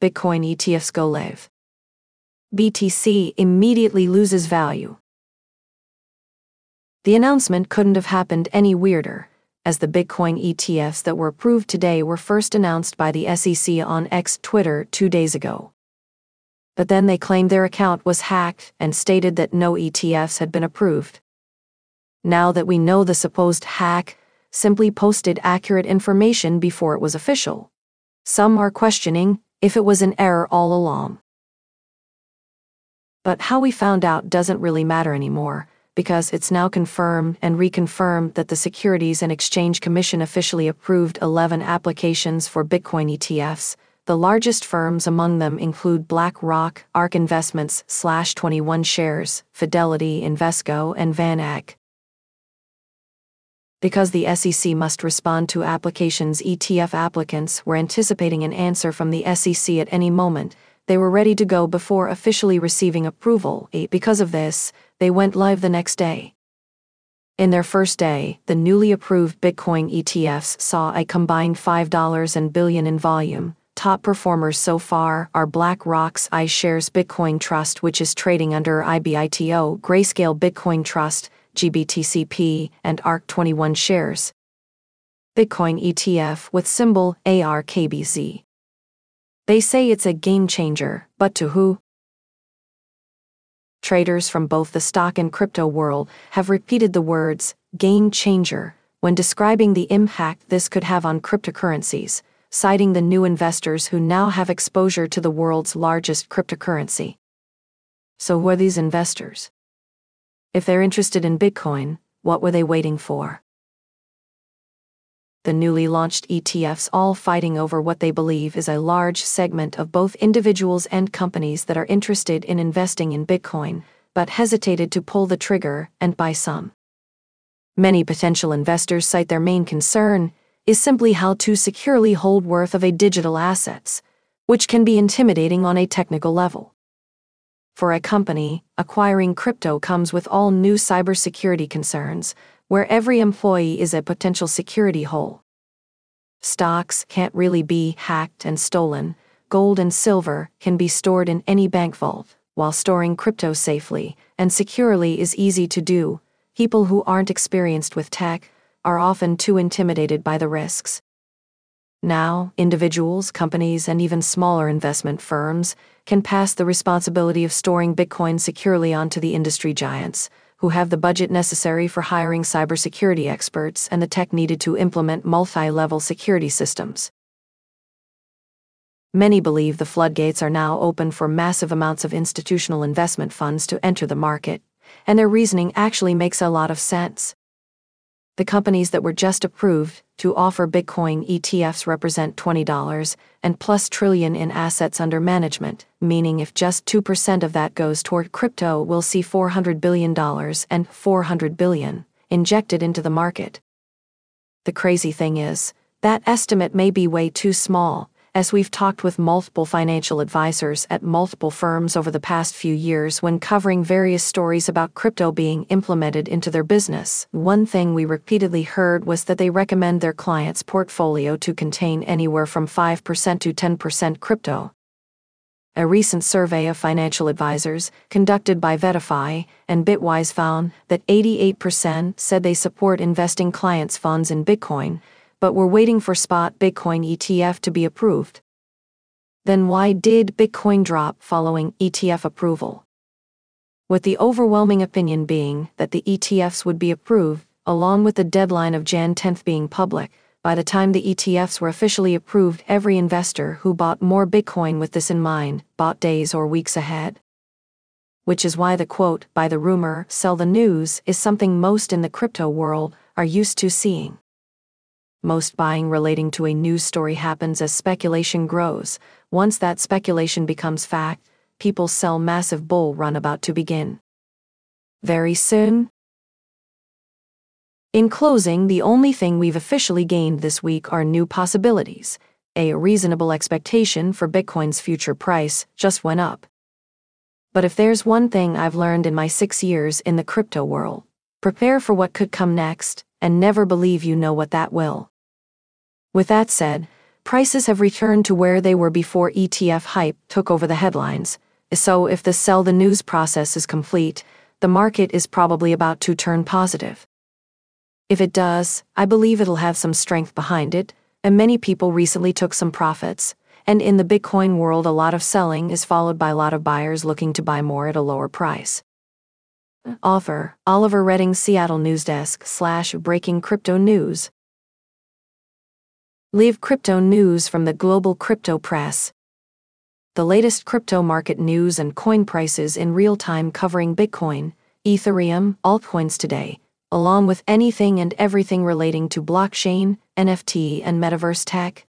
Bitcoin ETFs go live. BTC immediately loses value. The announcement couldn't have happened any weirder, as the Bitcoin ETFs that were approved today were first announced by the SEC on X Twitter two days ago. But then they claimed their account was hacked and stated that no ETFs had been approved. Now that we know the supposed hack simply posted accurate information before it was official, some are questioning if it was an error all along. But how we found out doesn't really matter anymore, because it's now confirmed and reconfirmed that the Securities and Exchange Commission officially approved 11 applications for Bitcoin ETFs. The largest firms among them include BlackRock, ARK Investments, Slash 21 Shares, Fidelity, Invesco, and VanEck. Because the SEC must respond to applications, ETF applicants were anticipating an answer from the SEC at any moment, they were ready to go before officially receiving approval. Because of this, they went live the next day. In their first day, the newly approved Bitcoin ETFs saw a combined $5 and billion in volume. Top performers so far are BlackRock's iShares Bitcoin Trust, which is trading under IBITO, Grayscale Bitcoin Trust, GBTCP, and ARK 21 shares. Bitcoin ETF with symbol ARKBZ. They say it's a game changer, but to who? Traders from both the stock and crypto world have repeated the words game changer when describing the impact this could have on cryptocurrencies, citing the new investors who now have exposure to the world's largest cryptocurrency. So, who are these investors? If they're interested in Bitcoin, what were they waiting for? the newly launched ETFs all fighting over what they believe is a large segment of both individuals and companies that are interested in investing in Bitcoin, but hesitated to pull the trigger and buy some. Many potential investors cite their main concern is simply how to securely hold worth of a digital assets, which can be intimidating on a technical level. For a company, acquiring crypto comes with all new cybersecurity concerns, where every employee is a potential security hole. Stocks can't really be hacked and stolen. Gold and silver can be stored in any bank vault, while storing crypto safely and securely is easy to do. People who aren't experienced with tech are often too intimidated by the risks. Now, individuals, companies, and even smaller investment firms can pass the responsibility of storing Bitcoin securely onto the industry giants who have the budget necessary for hiring cybersecurity experts and the tech needed to implement multi level security systems. Many believe the floodgates are now open for massive amounts of institutional investment funds to enter the market, and their reasoning actually makes a lot of sense. The companies that were just approved to offer Bitcoin ETFs represent $20 and plus trillion in assets under management, meaning if just 2% of that goes toward crypto, we'll see $400 billion and $400 billion injected into the market. The crazy thing is, that estimate may be way too small, as we've talked with multiple financial advisors at multiple firms over the past few years when covering various stories about crypto being implemented into their business, one thing we repeatedly heard was that they recommend their clients' portfolio to contain anywhere from 5% to 10% crypto. A recent survey of financial advisors, conducted by VettaFi and Bitwise, found that 88% said they support investing clients' funds in Bitcoin but were waiting for spot Bitcoin ETF to be approved. Then why did Bitcoin drop following ETF approval? With the overwhelming opinion being that the ETFs would be approved, along with the deadline of Jan 10th being public, by the time the ETFs were officially approved, every investor who bought more Bitcoin with this in mind bought days or weeks ahead. Which is why the quote, buy the rumor, sell the news, is something most in the crypto world are used to seeing. Most buying relating to a news story happens as speculation grows. Once that speculation becomes fact, people sell massive bull run about to begin. Very soon? In closing, the only thing we've officially gained this week are new possibilities. A reasonable expectation for Bitcoin's future price just went up. But if there's one thing I've learned in my six years in the crypto world, prepare for what could come next and never believe you know what that will. With that said, prices have returned to where they were before ETF hype took over the headlines. So, if the sell the news process is complete, the market is probably about to turn positive. If it does, I believe it'll have some strength behind it, and many people recently took some profits. And in the Bitcoin world, a lot of selling is followed by a lot of buyers looking to buy more at a lower price. Author Oliver Redding, Seattle News Desk slash Breaking Crypto News. Leave crypto news from the global crypto press. The latest crypto market news and coin prices in real time covering Bitcoin, Ethereum, altcoins today, along with anything and everything relating to blockchain, NFT, and metaverse tech.